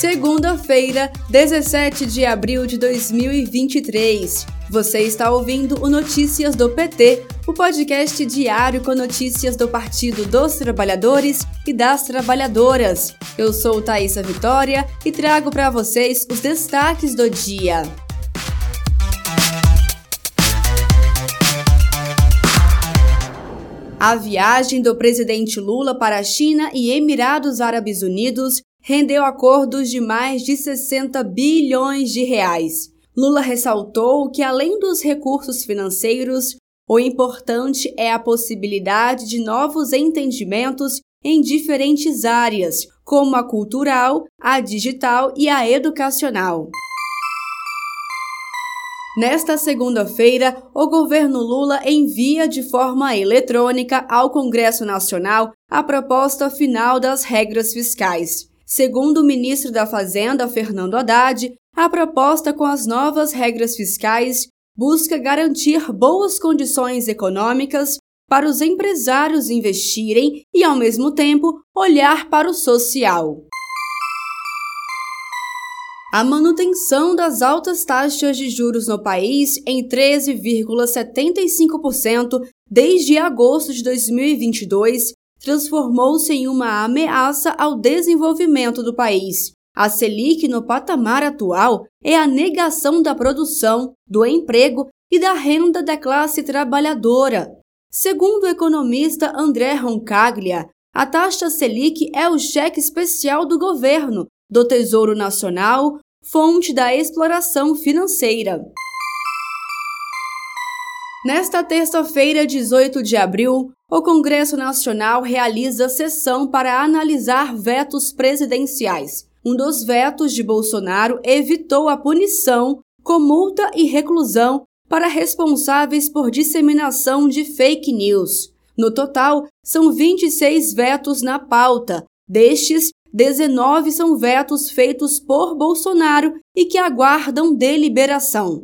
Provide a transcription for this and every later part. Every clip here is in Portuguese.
Segunda-feira, 17 de abril de 2023. Você está ouvindo o Notícias do PT, o podcast diário com notícias do Partido dos Trabalhadores e das Trabalhadoras. Eu sou Thaisa Vitória e trago para vocês os destaques do dia. A viagem do presidente Lula para a China e Emirados Árabes Unidos rendeu acordos de mais de 60 bilhões de reais. Lula ressaltou que, além dos recursos financeiros, o importante é a possibilidade de novos entendimentos em diferentes áreas, como a cultural, a digital e a educacional. Nesta segunda-feira, o governo Lula envia de forma eletrônica ao Congresso Nacional a proposta final das regras fiscais. Segundo o ministro da Fazenda, Fernando Haddad, a proposta com as novas regras fiscais busca garantir boas condições econômicas para os empresários investirem e, ao mesmo tempo, olhar para o social. A manutenção das altas taxas de juros no país em 13,75% desde agosto de 2022 transformou-se em uma ameaça ao desenvolvimento do país. A Selic no patamar atual é a negação da produção, do emprego e da renda da classe trabalhadora. Segundo o economista André Roncaglia, a taxa Selic é o cheque especial do governo do Tesouro Nacional, fonte da exploração financeira. Nesta terça-feira, 18 de abril, o Congresso Nacional realiza sessão para analisar vetos presidenciais. Um dos vetos de Bolsonaro evitou a punição com multa e reclusão para responsáveis por disseminação de fake news. No total, são 26 vetos na pauta. Destes, 19 são vetos feitos por Bolsonaro e que aguardam deliberação.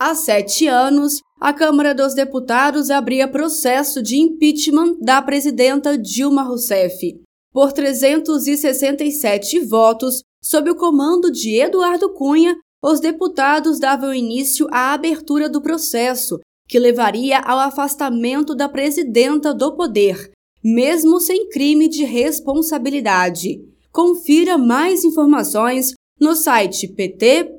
Há sete anos, a Câmara dos Deputados abria processo de impeachment da presidenta Dilma Rousseff. Por 367 votos, sob o comando de Eduardo Cunha, os deputados davam início à abertura do processo, que levaria ao afastamento da presidenta do poder, mesmo sem crime de responsabilidade. Confira mais informações no site pt.org.br.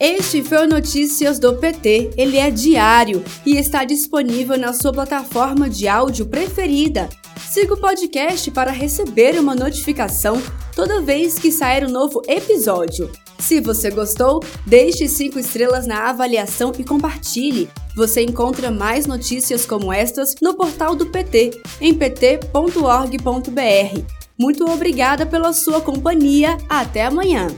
Este foi o Notícias do PT. Ele é diário e está disponível na sua plataforma de áudio preferida. Siga o podcast para receber uma notificação toda vez que sair um novo episódio. Se você gostou, deixe 5 estrelas na avaliação e compartilhe. Você encontra mais notícias como estas no portal do PT, em pt.org.br. Muito obrigada pela sua companhia. Até amanhã!